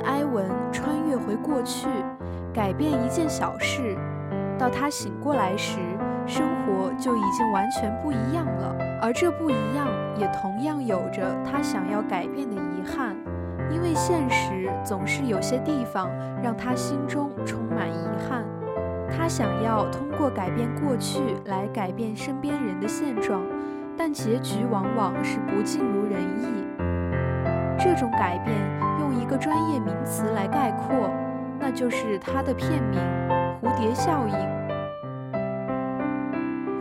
埃文穿越回过去，改变一件小事，到他醒过来时，生活就已经完全不一样了。而这不一样，也同样有着他想要改变的遗憾，因为现实总是有些地方让他心中充满遗憾。他想要通过改变过去来改变身边人的现状，但结局往往是不尽如人意。这种改变用一个专业名词来概括，那就是它的片名——蝴蝶效应。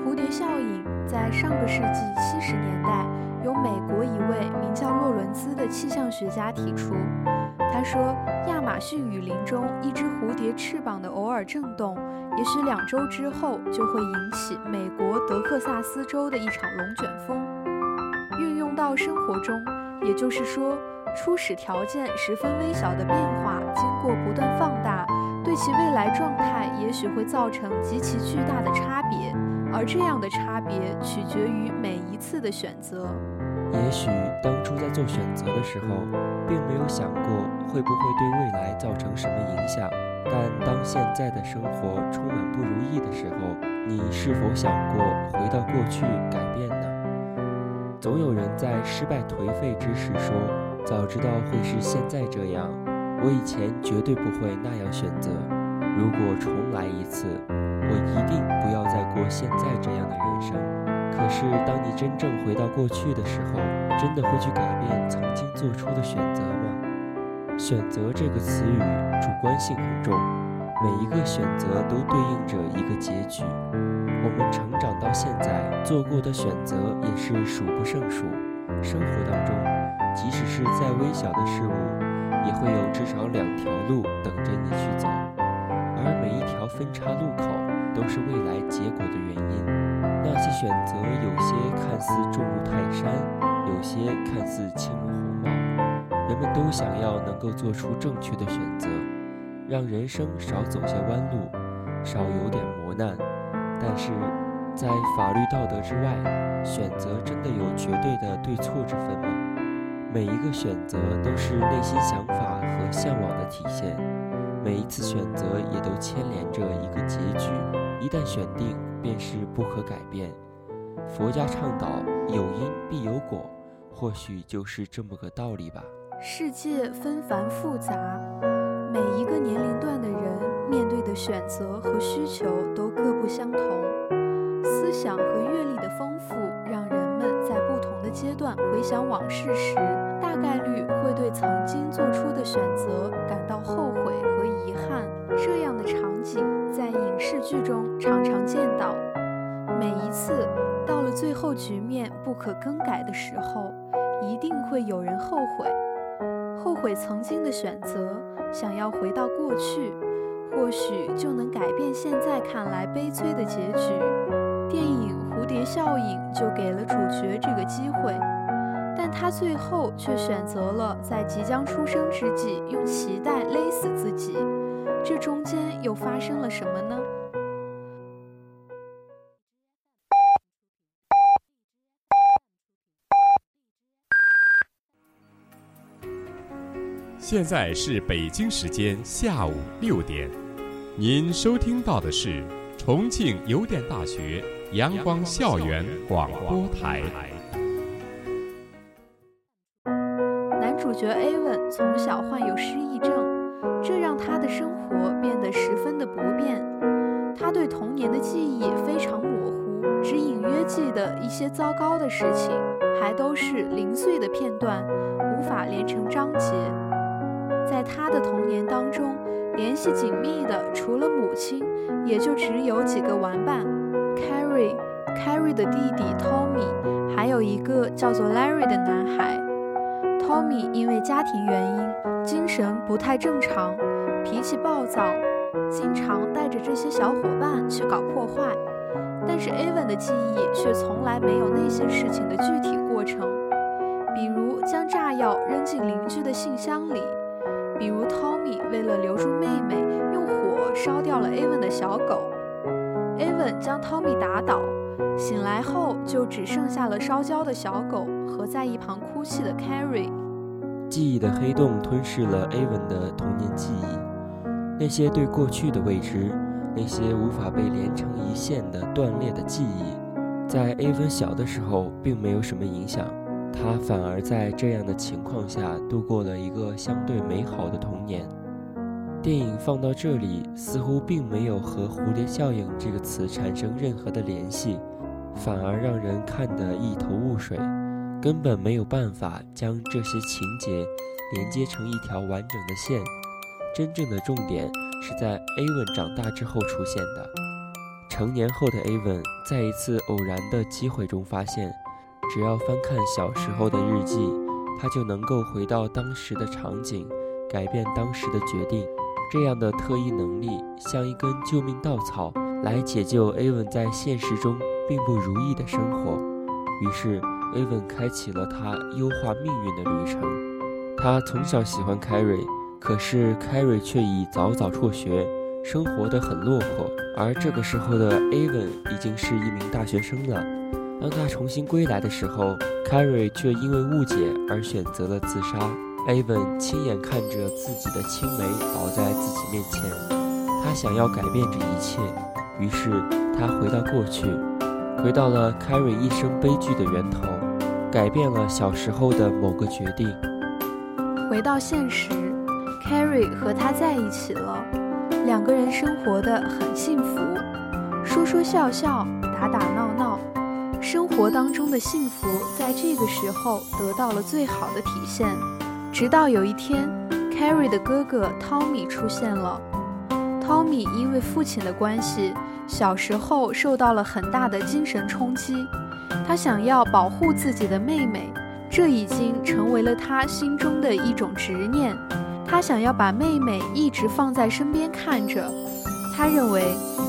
蝴蝶效应在上个世纪七十年代由美国一位名叫洛伦兹的气象学家提出。他说，亚马逊雨林中一只蝴蝶翅膀的偶尔震动。也许两周之后就会引起美国德克萨斯州的一场龙卷风。运用到生活中，也就是说，初始条件十分微小的变化，经过不断放大，对其未来状态也许会造成极其巨大的差别。而这样的差别取决于每一次的选择。也许当初在做选择的时候，并没有想过会不会对未来造成什么影响。但当现在的生活充满不如意的时候，你是否想过回到过去改变呢？总有人在失败颓废之时说：“早知道会是现在这样，我以前绝对不会那样选择。如果重来一次，我一定不要再过现在这样的人生。”可是，当你真正回到过去的时候，真的会去改变曾经做出的选择吗？选择这个词语主观性很重，每一个选择都对应着一个结局。我们成长到现在做过的选择也是数不胜数。生活当中，即使是再微小的事物，也会有至少两条路等着你去走，而每一条分岔路口都是未来结果的原因。那些选择有些看似重如泰山，有些看似轻如鸿毛。人们都想要能够做出正确的选择，让人生少走些弯路，少有点磨难。但是，在法律道德之外，选择真的有绝对的对错之分吗？每一个选择都是内心想法和向往的体现，每一次选择也都牵连着一个结局。一旦选定，便是不可改变。佛家倡导有因必有果，或许就是这么个道理吧。世界纷繁复杂，每一个年龄段的人面对的选择和需求都各不相同。思想和阅历的丰富，阶段回想往事时，大概率会对曾经做出的选择感到后悔和遗憾。这样的场景在影视剧中常常见到。每一次到了最后局面不可更改的时候，一定会有人后悔。后悔曾经的选择，想要回到过去，或许就能改变现在看来悲催的结局。电影《蝴蝶效应》就给了主角这个机会，但他最后却选择了在即将出生之际用脐带勒死自己。这中间又发生了什么呢？现在是北京时间下午六点，您收听到的是重庆邮电大学阳光校园广播台。男主角 Avon 从小患有失忆症，这让他的生活变得十分的不便。他对童年的记忆非常模糊，只隐约记得一些糟糕的事情，还都是零碎的片段，无法连成章节。在他的童年当中，联系紧密的除了母亲，也就只有几个玩伴：Carrie、的弟弟 Tommy，还有一个叫做 Larry 的男孩。Tommy 因为家庭原因，精神不太正常，脾气暴躁，经常带着这些小伙伴去搞破坏。但是 Avan 的记忆却从来没有那些事情的具体过程，比如将炸药扔进邻居的信箱里。比如，Tommy 为了留住妹妹，用火烧掉了 Avan 的小狗。Avon 将 Tommy 打倒，醒来后就只剩下了烧焦的小狗和在一旁哭泣的 Carrie。记忆的黑洞吞噬了 Avon 的童年记忆，那些对过去的未知，那些无法被连成一线的断裂的记忆，在 Avon 小的时候并没有什么影响。他反而在这样的情况下度过了一个相对美好的童年。电影放到这里，似乎并没有和“蝴蝶效应”这个词产生任何的联系，反而让人看得一头雾水，根本没有办法将这些情节连接成一条完整的线。真正的重点是在 Avon 长大之后出现的。成年后的 Avon 在一次偶然的机会中发现。只要翻看小时候的日记，他就能够回到当时的场景，改变当时的决定。这样的特异能力像一根救命稻草，来解救 Avon 在现实中并不如意的生活。于是，Avon 开启了他优化命运的旅程。他从小喜欢 Carrie，可是 Carrie 却已早早辍学，生活得很落魄。而这个时候的 Avon 已经是一名大学生了。当他重新归来的时候，Carrie 却因为误解而选择了自杀。Avon 亲眼看着自己的青梅倒在自己面前，他想要改变这一切，于是他回到过去，回到了 Carrie 一生悲剧的源头，改变了小时候的某个决定。回到现实，Carrie 和他在一起了，两个人生活的很幸福，说说笑笑，打打闹闹。生活当中的幸福在这个时候得到了最好的体现。直到有一天，Carrie 的哥哥 Tommy 出现了。Tommy 因为父亲的关系，小时候受到了很大的精神冲击。他想要保护自己的妹妹，这已经成为了他心中的一种执念。他想要把妹妹一直放在身边看着。他认为，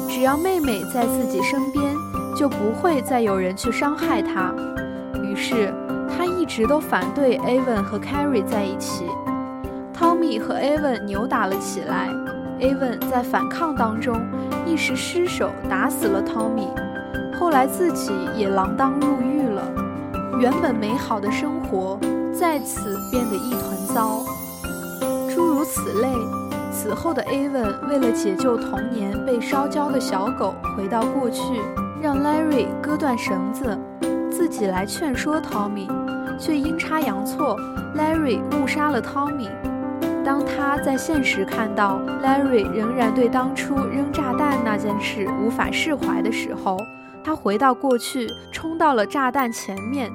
只要妹妹在自己身边。就不会再有人去伤害她。于是，直都反对 Avon 和 Carrie 在一起。Tommy 和 Avon 扭打了起来，Avon 在反抗当中一时失手打死了 Tommy，后来自己也锒铛入狱了。原本美好的生活再次变得一团糟。诸如此类，此后的 Avon 为了解救童年被烧焦的小狗，回到过去。让 Larry 割断绳子，自己来劝说 Tommy，却阴差阳错，Larry 误杀了 Tommy。当他在现实看到 Larry 仍然对当初扔炸弹那件事无法释怀的时候，他回到过去，冲到了炸弹前面，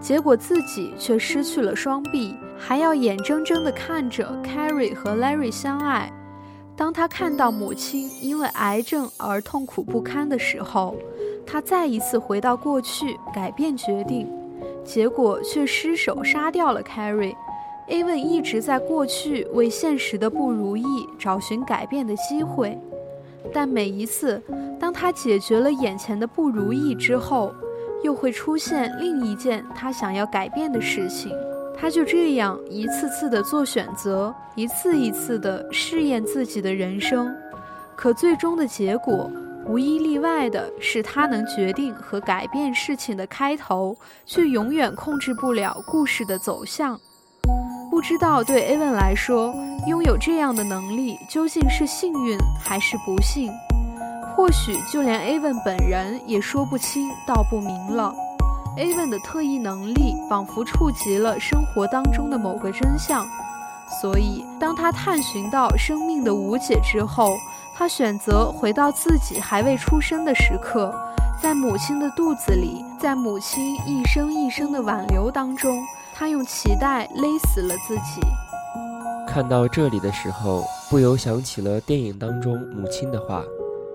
结果自己却失去了双臂，还要眼睁睁地看着 Carrie 和 Larry 相爱。当他看到母亲因为癌症而痛苦不堪的时候，他再一次回到过去，改变决定，结果却失手杀掉了 Carrie。Avon 一直在过去为现实的不如意找寻改变的机会，但每一次当他解决了眼前的不如意之后，又会出现另一件他想要改变的事情。他就这样一次次的做选择，一次一次的试验自己的人生，可最终的结果无一例外的是，他能决定和改变事情的开头，却永远控制不了故事的走向。不知道对 Aven 来说，拥有这样的能力究竟是幸运还是不幸？或许就连 Aven 本人也说不清道不明了。Aven 的特异能力仿佛触及了生活当中的某个真相，所以当他探寻到生命的无解之后，他选择回到自己还未出生的时刻，在母亲的肚子里，在母亲一声一声的挽留当中，他用脐带勒死了自己。看到这里的时候，不由想起了电影当中母亲的话。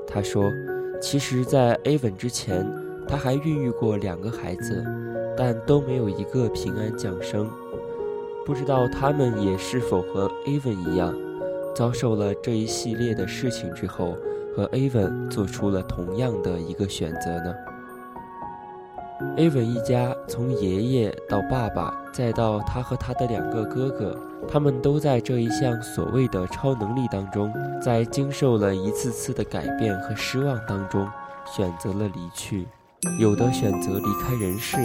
他说：“其实，在 Aven 之前，他还孕育过两个孩子，但都没有一个平安降生。不知道他们也是否和 Aven 一样，遭受了这一系列的事情之后，和 Aven 做出了同样的一个选择呢？”Aven 一家从爷爷到爸爸，再到他和他的两个哥哥。他们都在这一项所谓的超能力当中，在经受了一次次的改变和失望当中，选择了离去。有的选择离开人世，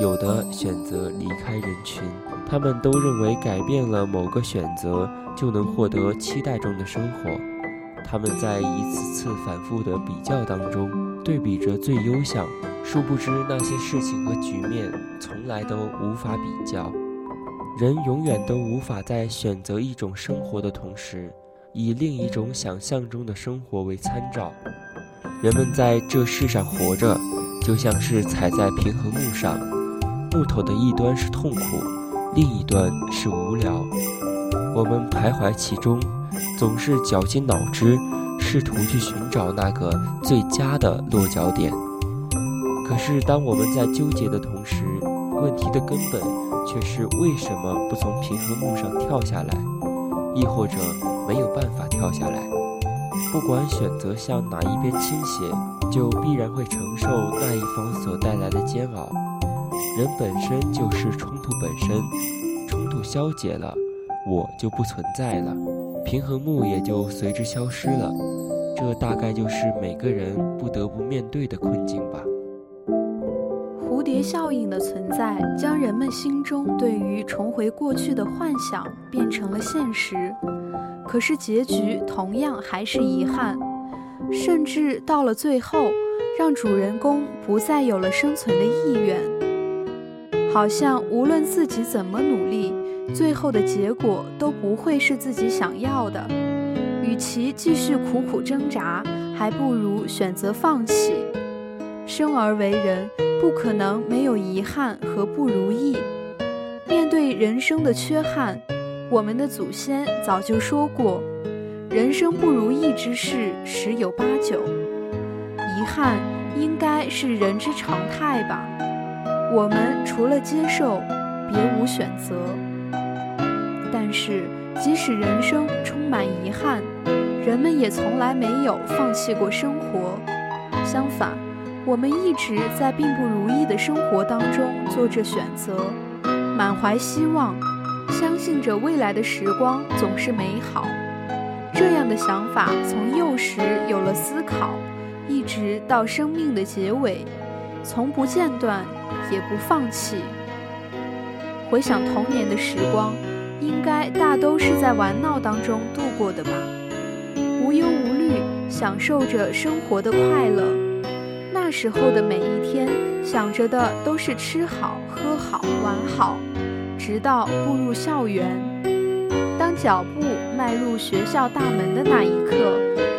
有的选择离开人群。他们都认为改变了某个选择，就能获得期待中的生活。他们在一次次反复的比较当中，对比着最优项，殊不知那些事情和局面从来都无法比较。人永远都无法在选择一种生活的同时，以另一种想象中的生活为参照。人们在这世上活着，就像是踩在平衡木上，木头的一端是痛苦，另一端是无聊。我们徘徊其中，总是绞尽脑汁，试图去寻找那个最佳的落脚点。可是，当我们在纠结的同时，问题的根本却是为什么不从平衡木上跳下来，亦或者没有办法跳下来？不管选择向哪一边倾斜，就必然会承受那一方所带来的煎熬。人本身就是冲突本身，冲突消解了，我就不存在了，平衡木也就随之消失了。这大概就是每个人不得不面对的困境吧。蝴蝶效应的存在，将人们心中对于重回过去的幻想变成了现实。可是结局同样还是遗憾，甚至到了最后，让主人公不再有了生存的意愿。好像无论自己怎么努力，最后的结果都不会是自己想要的。与其继续苦苦挣扎，还不如选择放弃。生而为人。不可能没有遗憾和不如意。面对人生的缺憾，我们的祖先早就说过：“人生不如意之事十有八九，遗憾应该是人之常态吧。”我们除了接受，别无选择。但是，即使人生充满遗憾，人们也从来没有放弃过生活。相反。我们一直在并不如意的生活当中做着选择，满怀希望，相信着未来的时光总是美好。这样的想法从幼时有了思考，一直到生命的结尾，从不间断，也不放弃。回想童年的时光，应该大都是在玩闹当中度过的吧，无忧无虑，享受着生活的快乐。那时候的每一天，想着的都是吃好、喝好、玩好，直到步入校园。当脚步迈入学校大门的那一刻，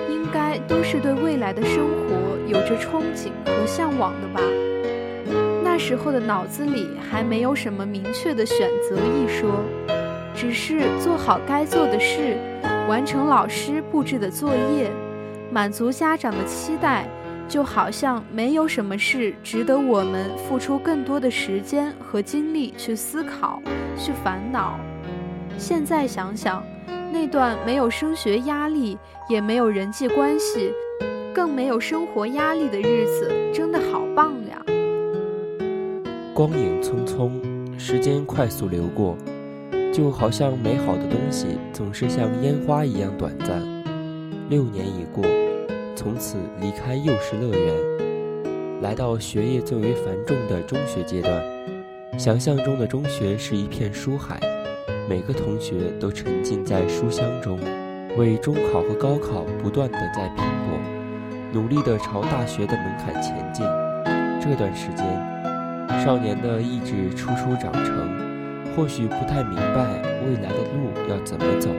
应该都是对未来的生活有着憧憬和向往的吧。那时候的脑子里还没有什么明确的选择一说，只是做好该做的事，完成老师布置的作业，满足家长的期待。就好像没有什么事值得我们付出更多的时间和精力去思考、去烦恼。现在想想，那段没有升学压力，也没有人际关系，更没有生活压力的日子，真的好棒呀！光影匆匆，时间快速流过，就好像美好的东西总是像烟花一样短暂。六年已过。从此离开幼师乐园，来到学业最为繁重的中学阶段。想象中的中学是一片书海，每个同学都沉浸在书香中，为中考和高考不断的在拼搏，努力的朝大学的门槛前进。这段时间，少年的意志初初长成，或许不太明白未来的路要怎么走，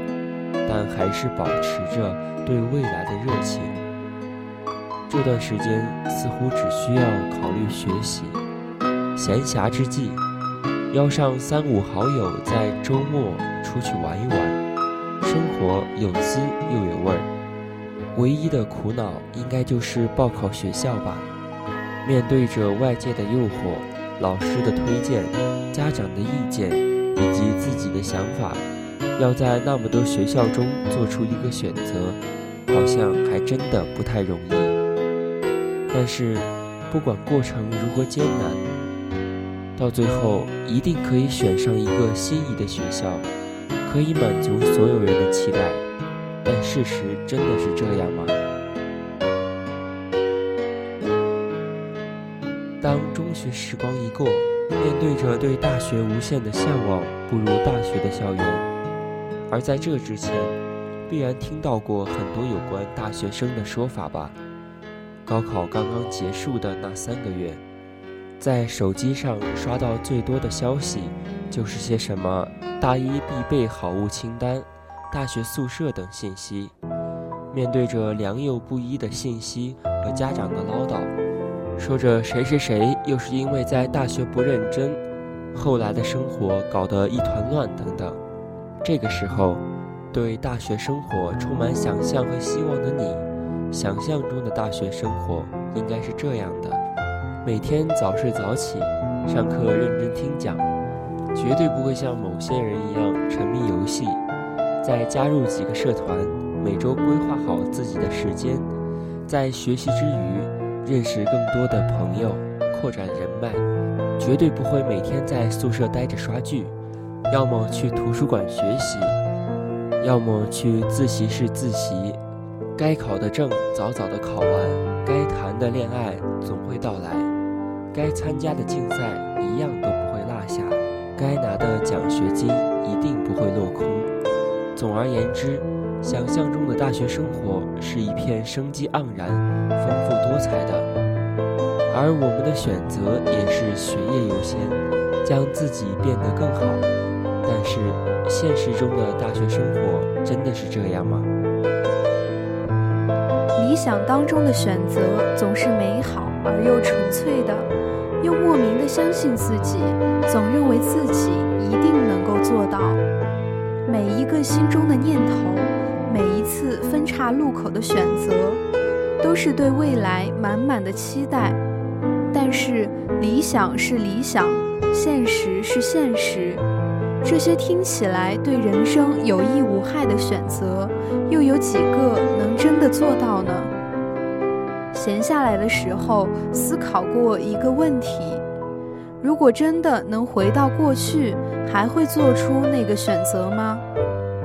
但还是保持着对未来的热情。这段时间似乎只需要考虑学习，闲暇之际，邀上三五好友在周末出去玩一玩，生活有滋又有味儿。唯一的苦恼应该就是报考学校吧。面对着外界的诱惑、老师的推荐、家长的意见以及自己的想法，要在那么多学校中做出一个选择，好像还真的不太容易。但是，不管过程如何艰难，到最后一定可以选上一个心仪的学校，可以满足所有人的期待。但事实真的是这样吗？却时光一过，面对着对大学无限的向往，步入大学的校园。而在这之前，必然听到过很多有关大学生的说法吧。高考刚刚结束的那三个月，在手机上刷到最多的消息，就是些什么大一必备好物清单、大学宿舍等信息。面对着良莠不一的信息和家长的唠叨，说着谁谁谁又是因为在大学不认真，后来的生活搞得一团乱等等。这个时候，对大学生活充满想象和希望的你。想象中的大学生活应该是这样的：每天早睡早起，上课认真听讲，绝对不会像某些人一样沉迷游戏。再加入几个社团，每周规划好自己的时间，在学习之余认识更多的朋友，扩展人脉。绝对不会每天在宿舍待着刷剧，要么去图书馆学习，要么去自习室自习。该考的证早早的考完，该谈的恋爱总会到来，该参加的竞赛一样都不会落下，该拿的奖学金一定不会落空。总而言之，想象中的大学生活是一片生机盎然、丰富多彩的，而我们的选择也是学业优先，将自己变得更好。但是，现实中的大学生活真的是这样吗？理想当中的选择总是美好而又纯粹的，又莫名的相信自己，总认为自己一定能够做到。每一个心中的念头，每一次分岔路口的选择，都是对未来满满的期待。但是理想是理想，现实是现实。这些听起来对人生有益无害的选择，又有几个能真的做到呢？闲下来的时候思考过一个问题：如果真的能回到过去，还会做出那个选择吗？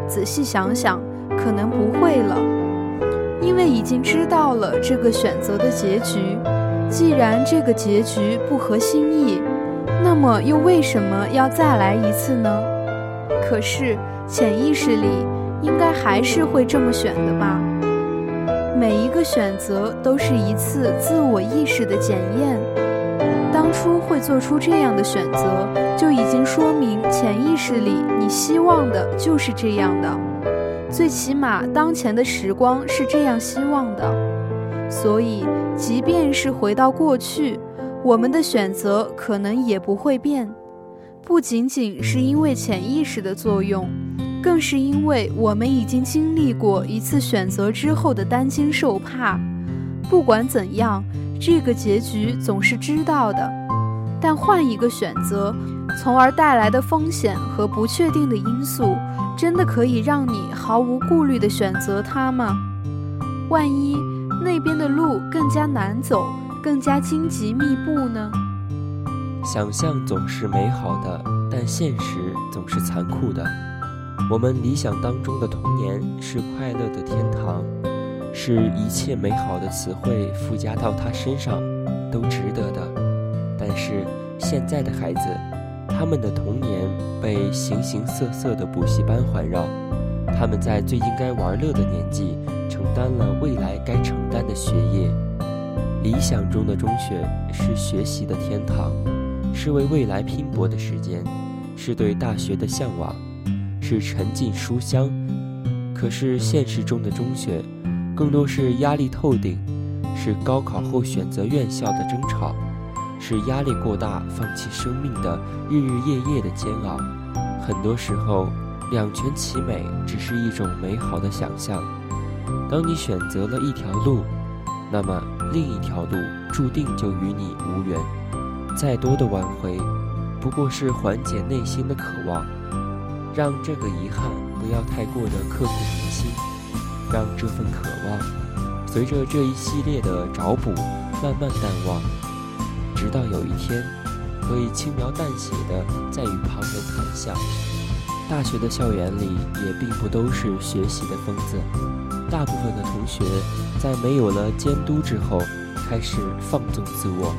仔细想想，可能不会了，因为已经知道了这个选择的结局。既然这个结局不合心意，那么又为什么要再来一次呢？可是潜意识里应该还是会这么选的吧？每一个选择都是一次自我意识的检验。当初会做出这样的选择，就已经说明潜意识里你希望的就是这样的。最起码当前的时光是这样希望的。所以，即便是回到过去。我们的选择可能也不会变，不仅仅是因为潜意识的作用，更是因为我们已经经历过一次选择之后的担惊受怕。不管怎样，这个结局总是知道的。但换一个选择，从而带来的风险和不确定的因素，真的可以让你毫无顾虑地选择它吗？万一那边的路更加难走？更加荆棘密布呢。想象总是美好的，但现实总是残酷的。我们理想当中的童年是快乐的天堂，是一切美好的词汇附加到他身上都值得的。但是现在的孩子，他们的童年被形形色色的补习班环绕，他们在最应该玩乐的年纪承担了未来该承担的学业。理想中的中学是学习的天堂，是为未来拼搏的时间，是对大学的向往，是沉浸书香。可是现实中的中学，更多是压力透顶，是高考后选择院校的争吵，是压力过大放弃生命的日日夜夜的煎熬。很多时候，两全其美只是一种美好的想象。当你选择了一条路，那么另一条路注定就与你无缘。再多的挽回，不过是缓解内心的渴望，让这个遗憾不要太过的刻骨铭心，让这份渴望随着这一系列的找补慢慢淡忘，直到有一天可以轻描淡写的在与旁人谈笑。大学的校园里也并不都是学习的疯子。大部分的同学在没有了监督之后，开始放纵自我。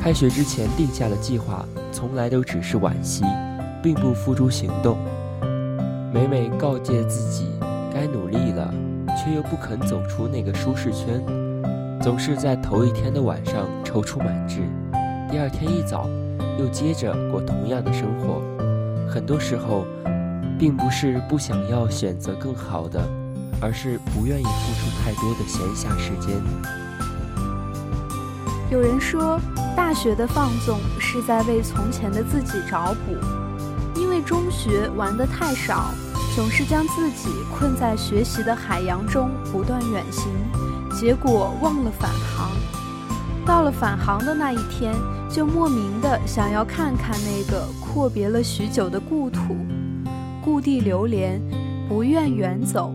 开学之前定下的计划，从来都只是惋惜，并不付诸行动。每每告诫自己该努力了，却又不肯走出那个舒适圈，总是在头一天的晚上踌躇满志，第二天一早又接着过同样的生活。很多时候，并不是不想要选择更好的。而是不愿意付出太多的闲暇时间。有人说，大学的放纵是在为从前的自己找补，因为中学玩得太少，总是将自己困在学习的海洋中不断远行，结果忘了返航。到了返航的那一天，就莫名的想要看看那个阔别了许久的故土，故地流连，不愿远走。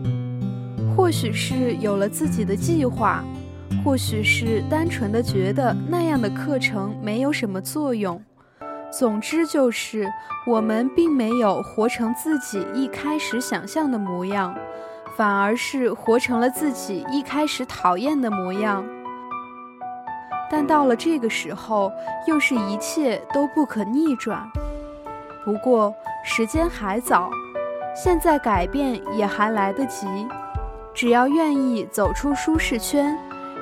或许是有了自己的计划，或许是单纯的觉得那样的课程没有什么作用。总之就是，我们并没有活成自己一开始想象的模样，反而是活成了自己一开始讨厌的模样。但到了这个时候，又是一切都不可逆转。不过时间还早，现在改变也还来得及。只要愿意走出舒适圈，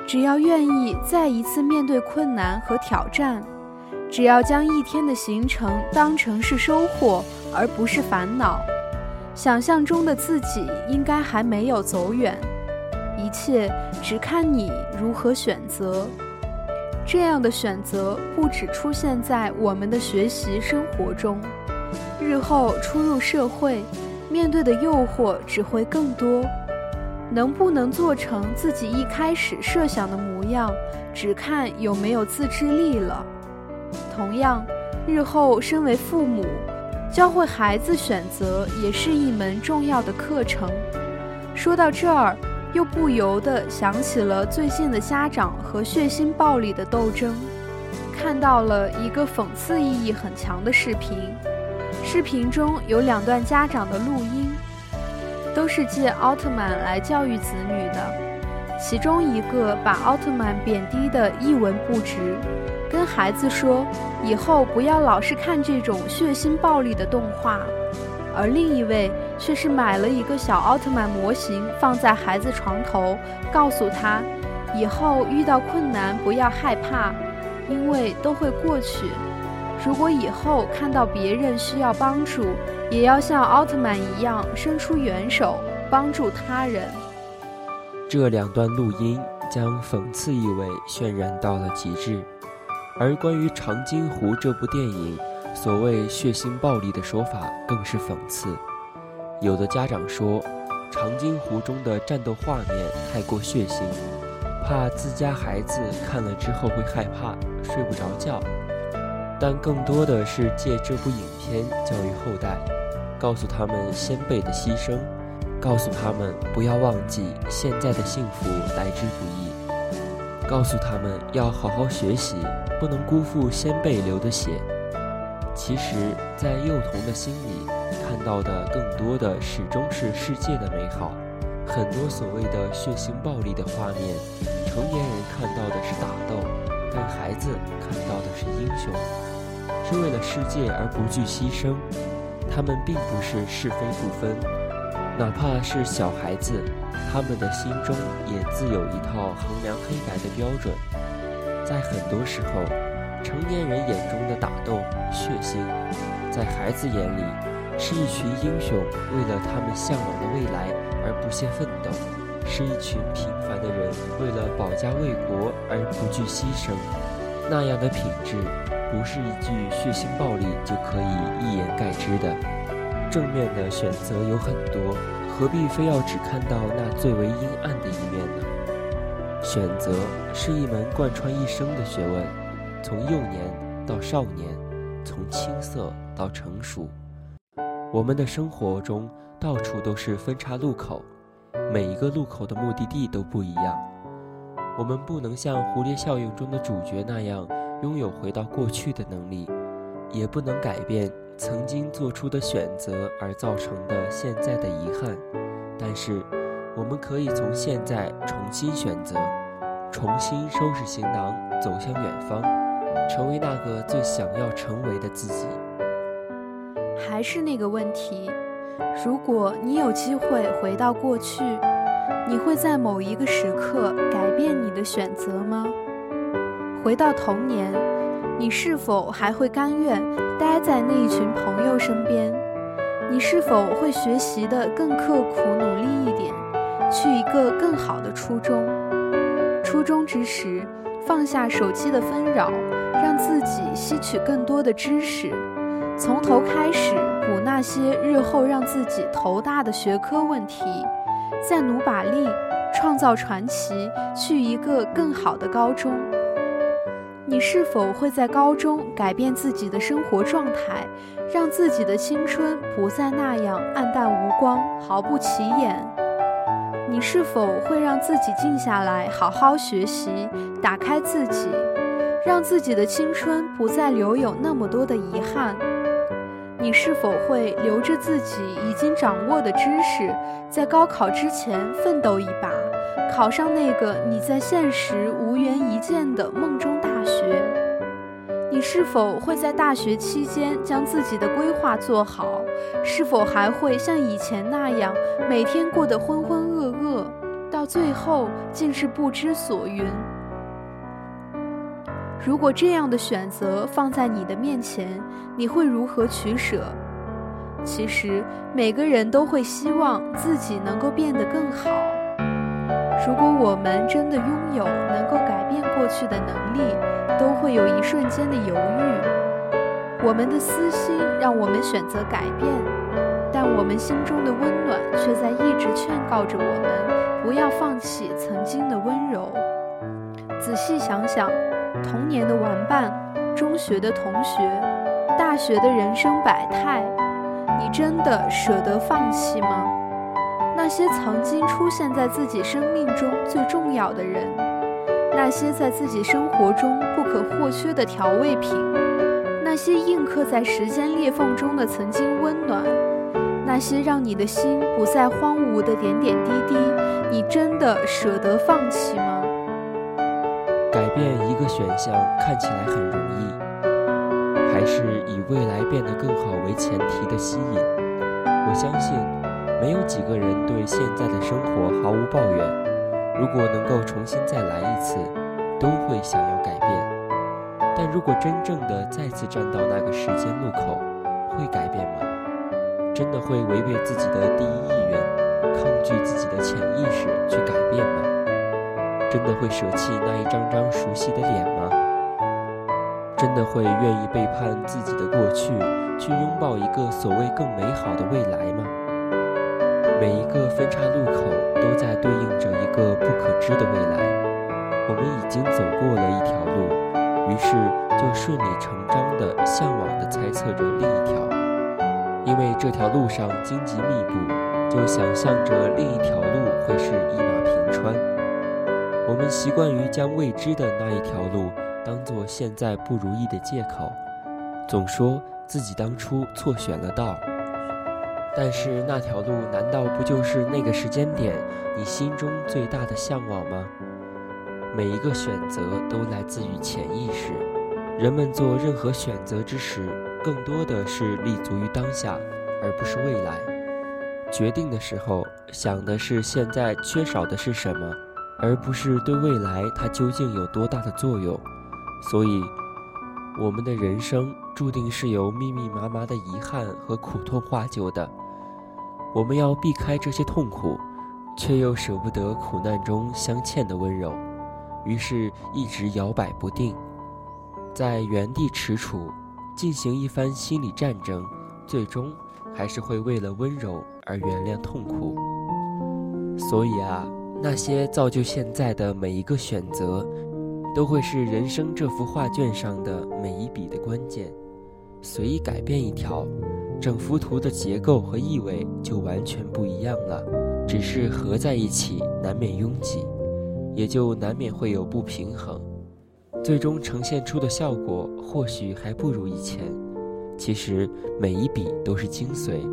只要愿意再一次面对困难和挑战，只要将一天的行程当成是收获而不是烦恼，想象中的自己应该还没有走远。一切只看你如何选择。这样的选择不只出现在我们的学习生活中，日后出入社会，面对的诱惑只会更多。能不能做成自己一开始设想的模样，只看有没有自制力了。同样，日后身为父母，教会孩子选择也是一门重要的课程。说到这儿，又不由得想起了最近的家长和血腥暴力的斗争，看到了一个讽刺意义很强的视频。视频中有两段家长的录音。都是借奥特曼来教育子女的，其中一个把奥特曼贬低的一文不值，跟孩子说以后不要老是看这种血腥暴力的动画，而另一位却是买了一个小奥特曼模型放在孩子床头，告诉他以后遇到困难不要害怕，因为都会过去。如果以后看到别人需要帮助，也要像奥特曼一样伸出援手帮助他人。这两段录音将讽刺意味渲染到了极致，而关于《长津湖》这部电影所谓血腥暴力的说法更是讽刺。有的家长说，《长津湖》中的战斗画面太过血腥，怕自家孩子看了之后会害怕，睡不着觉。但更多的是借这部影片教育后代，告诉他们先辈的牺牲，告诉他们不要忘记现在的幸福来之不易，告诉他们要好好学习，不能辜负先辈流的血。其实，在幼童的心里，到的更多的始终是世界的美好。很多所谓的血腥暴力的画面，成年人看到的是打斗，但孩子看到的是英雄。是为了世界而不惧牺牲。他们并不是是非不分，哪怕是小孩子，他们的心中也自有一套衡量黑白的标准。在很多时候，成年人眼中的打斗、血腥，在孩子眼里是一群英雄为了他们向往的未来而不懈奋斗，是一群平凡的人为了保家卫国而不惧牺牲。那样的品质，不是一句血腥暴力就可以一言盖之的。正面的选择有很多，何必非要只看到那最为阴暗的一面呢？选择是一门贯穿一生的学问，从幼年到少年，从青涩到成熟。我们的生活中到处都是分岔路口，每一个路口的目的地都不一样。我们不能像蝴蝶效应中的主角那样拥有回到过去的能力，也不能改变曾经做出的选择而造成的现在的遗憾。但是。我们可以从现在重新选择，重新收拾行囊，走向远方，成为那个最想要成为的自己。还是那个问题，如果你有机会回到过去，你会在某一个时刻改变你的选择吗？回到童年，你是否还会甘愿待在那一群朋友身边？你是否会学习的更刻苦努力一点？去一个更好的初中，初中之时，放下手机的纷扰，让自己吸取更多的知识，从头开始补那些日后让自己头大的学科问题，再努把力创造传奇，去一个更好的高中。你是否会在高中改变自己的生活状态，让自己的青春不再那样暗淡无光，毫不起眼？你是否会让自己静下来，好好学习，打开自己，让自己的青春不再留有那么多的遗憾？你是否会留着自己已经掌握的知识，在高考之前奋斗一把，考上那个你在现实无缘一见的梦中大学？你是否会在大学期间将自己的规划做好？是否还会像以前那样每天过得浑浑噩噩，到最后竟是不知所云？如果这样的选择放在你的面前，你会如何取舍？其实每个人都会希望自己能够变得更好。如果我们真的拥有能够改变过去的能力，都会有一瞬间的犹豫。我们的私心让我们选择改变，但我们心中的温暖却在一直劝告着我们不要放弃曾经的温柔。仔细想想，童年的玩伴，中学的同学，大学的人生百态，你真的舍得放弃吗？那些曾经出现在自己生命中最重要的人，那些在自己生活中不可或缺的调味品，那些印刻在时间裂缝中的曾经温暖，那些让你的心不再荒芜的点点滴滴，你真的舍得放弃吗？变一个选项看起来很容易，还是以未来变得更好为前提的吸引？我相信。没有几个人对现在的生活毫无抱怨。如果能够重新再来一次，都会想要改变。但如果真正的再次站到那个时间路口，会改变吗？真的会违背自己的第一意愿，抗拒自己的潜意识去改变吗？真的会舍弃那一张张熟悉的脸吗？真的会愿意背叛自己的过去，去拥抱一个所谓更美好的未来吗？每一个分岔路口都在对应着一个不可知的未来。我们已经走过了一条路，于是就顺理成章地向往地猜测着另一条。因为这条路上荆棘密布，就想象着另一条路会是一马平川。我们习惯于将未知的那一条路当做现在不如意的借口，总说自己当初错选了道。但是那条路难道不就是那个时间点你心中最大的向往吗？每一个选择都来自于潜意识，人们做任何选择之时，更多的是立足于当下，而不是未来。决定的时候，想的是现在缺少的是什么，而不是对未来它究竟有多大的作用。所以，我们的人生注定是由密密麻麻的遗憾和苦痛化就的。我们要避开这些痛苦，却又舍不得苦难中相欠的温柔，于是一直摇摆不定。在原地踟蹰，进行一番心理战争，最终还是会为了温柔而原谅痛苦。所以啊，那些造就现在的每一个选择，都会是人生这幅画卷上的每一笔的关键。随意改变一条，整幅图的结构和意味就完全不一样了。只是合在一起，难免拥挤，也就难免会有不平衡。最终呈现出的效果或许还不如以前。其实每一笔都是精髓，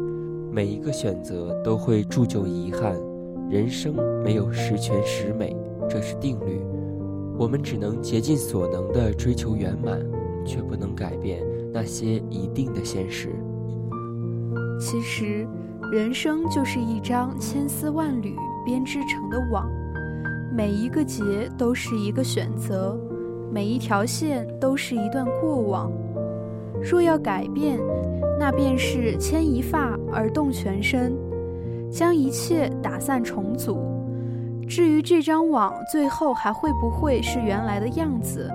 每一个选择都会铸就遗憾。人生没有十全十美，这是定律。我们只能竭尽所能地追求圆满，却不能改变那些一定的现实。其实，人生就是一张千丝万缕编织成的网，每一个结都是一个选择。每一条线都是一段过往，若要改变，那便是牵一发而动全身，将一切打散重组。至于这张网最后还会不会是原来的样子，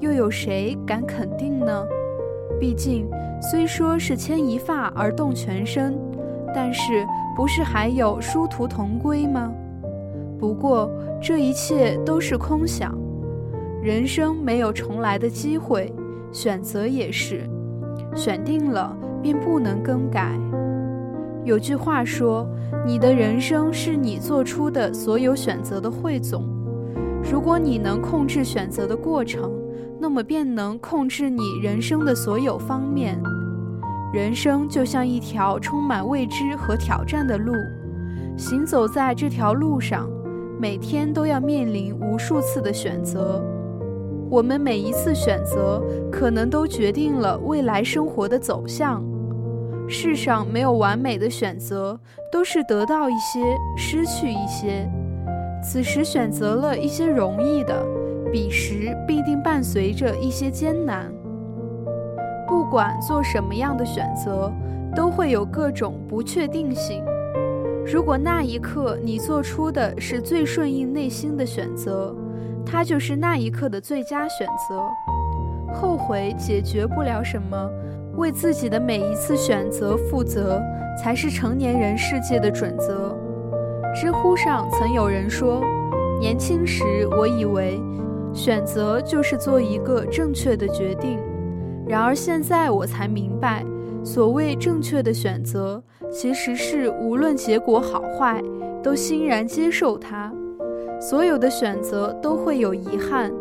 又有谁敢肯定呢？毕竟，虽说是牵一发而动全身，但是不是还有殊途同归吗？不过，这一切都是空想。人生没有重来的机会，选择也是，选定了便不能更改。有句话说：“你的人生是你做出的所有选择的汇总。”如果你能控制选择的过程，那么便能控制你人生的所有方面。人生就像一条充满未知和挑战的路，行走在这条路上，每天都要面临无数次的选择。我们每一次选择，可能都决定了未来生活的走向。世上没有完美的选择，都是得到一些，失去一些。此时选择了一些容易的，彼时必定伴随着一些艰难。不管做什么样的选择，都会有各种不确定性。如果那一刻你做出的是最顺应内心的选择，它就是那一刻的最佳选择。后悔解决不了什么，为自己的每一次选择负责，才是成年人世界的准则。知乎上曾有人说：“年轻时我以为，选择就是做一个正确的决定。然而现在我才明白，所谓正确的选择，其实是无论结果好坏，都欣然接受它。”所有的选择都会有遗憾，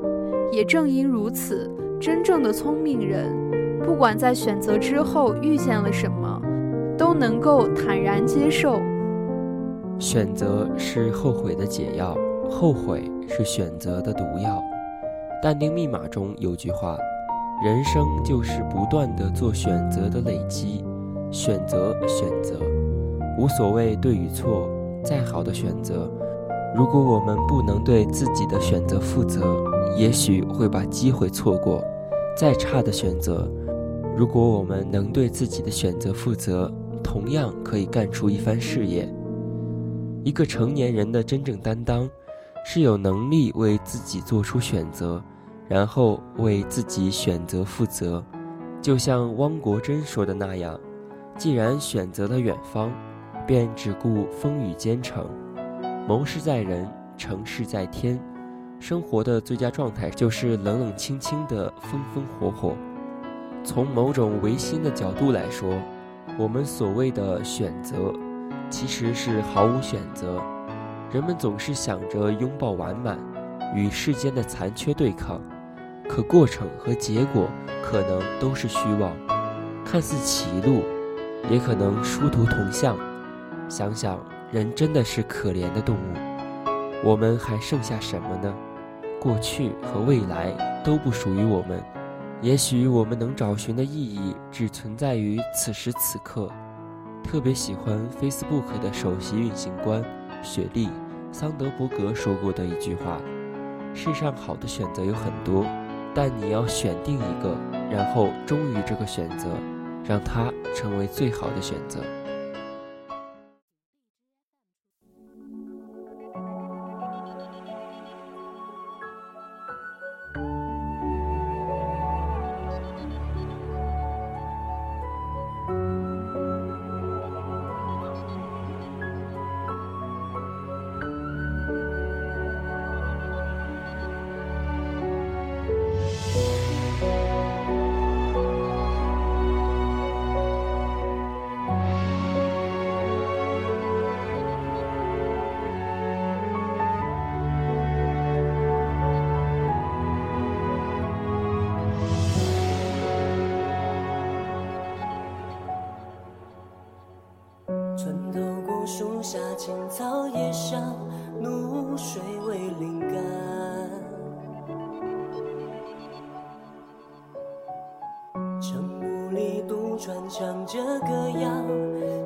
也正因如此，真正的聪明人，不管在选择之后遇见了什么，都能够坦然接受。选择是后悔的解药，后悔是选择的毒药。但丁密码中有句话：人生就是不断的做选择的累积，选择选择，无所谓对与错，再好的选择。如果我们不能对自己的选择负责，也许会把机会错过。再差的选择，如果我们能对自己的选择负责，同样可以干出一番事业。一个成年人的真正担当，是有能力为自己做出选择，然后为自己选择负责。就像汪国真说的那样：“既然选择了远方，便只顾风雨兼程。”谋事在人，成事在天。生活的最佳状态就是冷冷清清的，风风火火。从某种唯心的角度来说，我们所谓的选择，其实是毫无选择。人们总是想着拥抱完满，与世间的残缺对抗，可过程和结果可能都是虚妄。看似歧路，也可能殊途同向。想想。人真的是可怜的动物，我们还剩下什么呢？过去和未来都不属于我们，也许我们能找寻的意义只存在于此时此刻。特别喜欢 Facebook 的首席运行官雪莉·桑德伯格说过的一句话：“世上好的选择有很多，但你要选定一个，然后忠于这个选择，让它成为最好的选择。”草叶上露水为灵感。晨雾里渡船唱着歌谣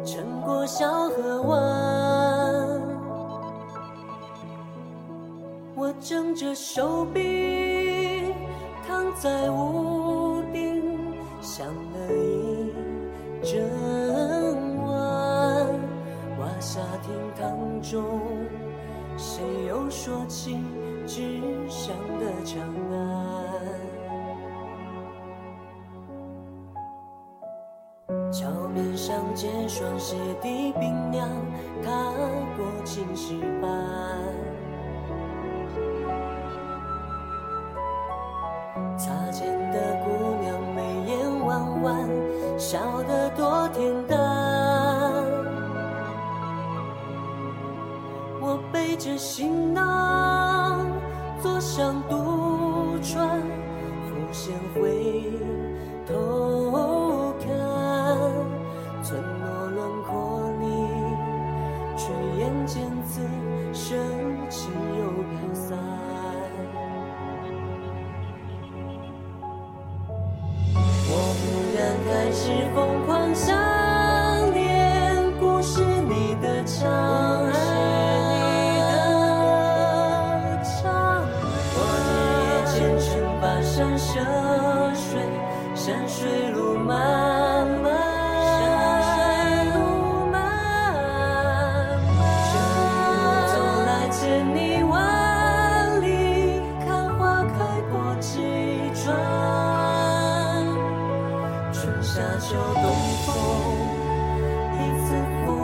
撑过小河湾我挣着手臂躺在屋见双鞋底冰凉，踏过青石板。春夏秋冬风，一次。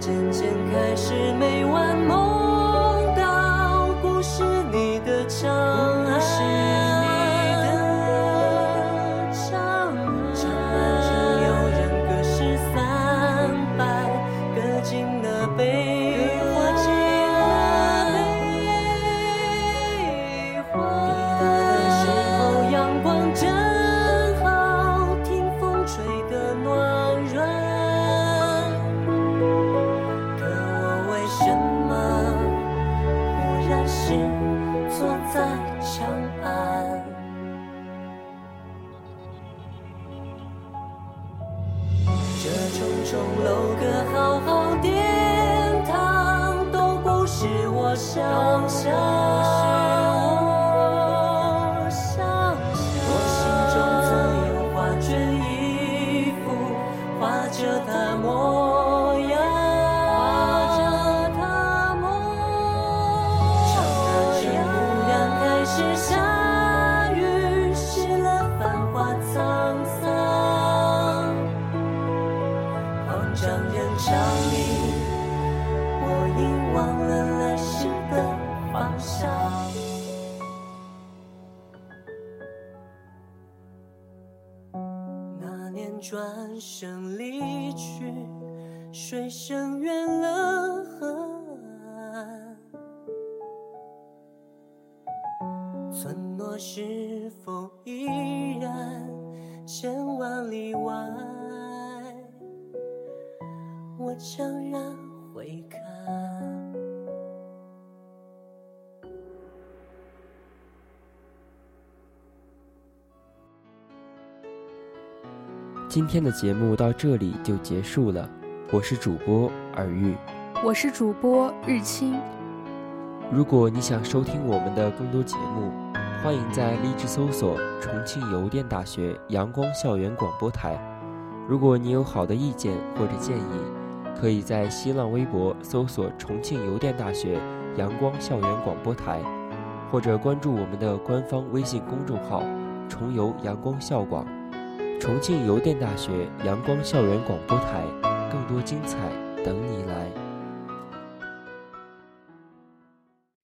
渐渐开始没转身离去，水声远了河岸。村落是否依然千万里外？我怅然回看。今天的节目到这里就结束了，我是主播尔玉。我是主播日清。如果你想收听我们的更多节目，欢迎在荔枝搜索重庆邮电大学阳光校园广播台。如果你有好的意见或者建议，可以在新浪微博搜索重庆邮电大学阳光校园广播台，或者关注我们的官方微信公众号“重游阳光校广”。重庆邮电大学阳光校园广播台，更多精彩等你来。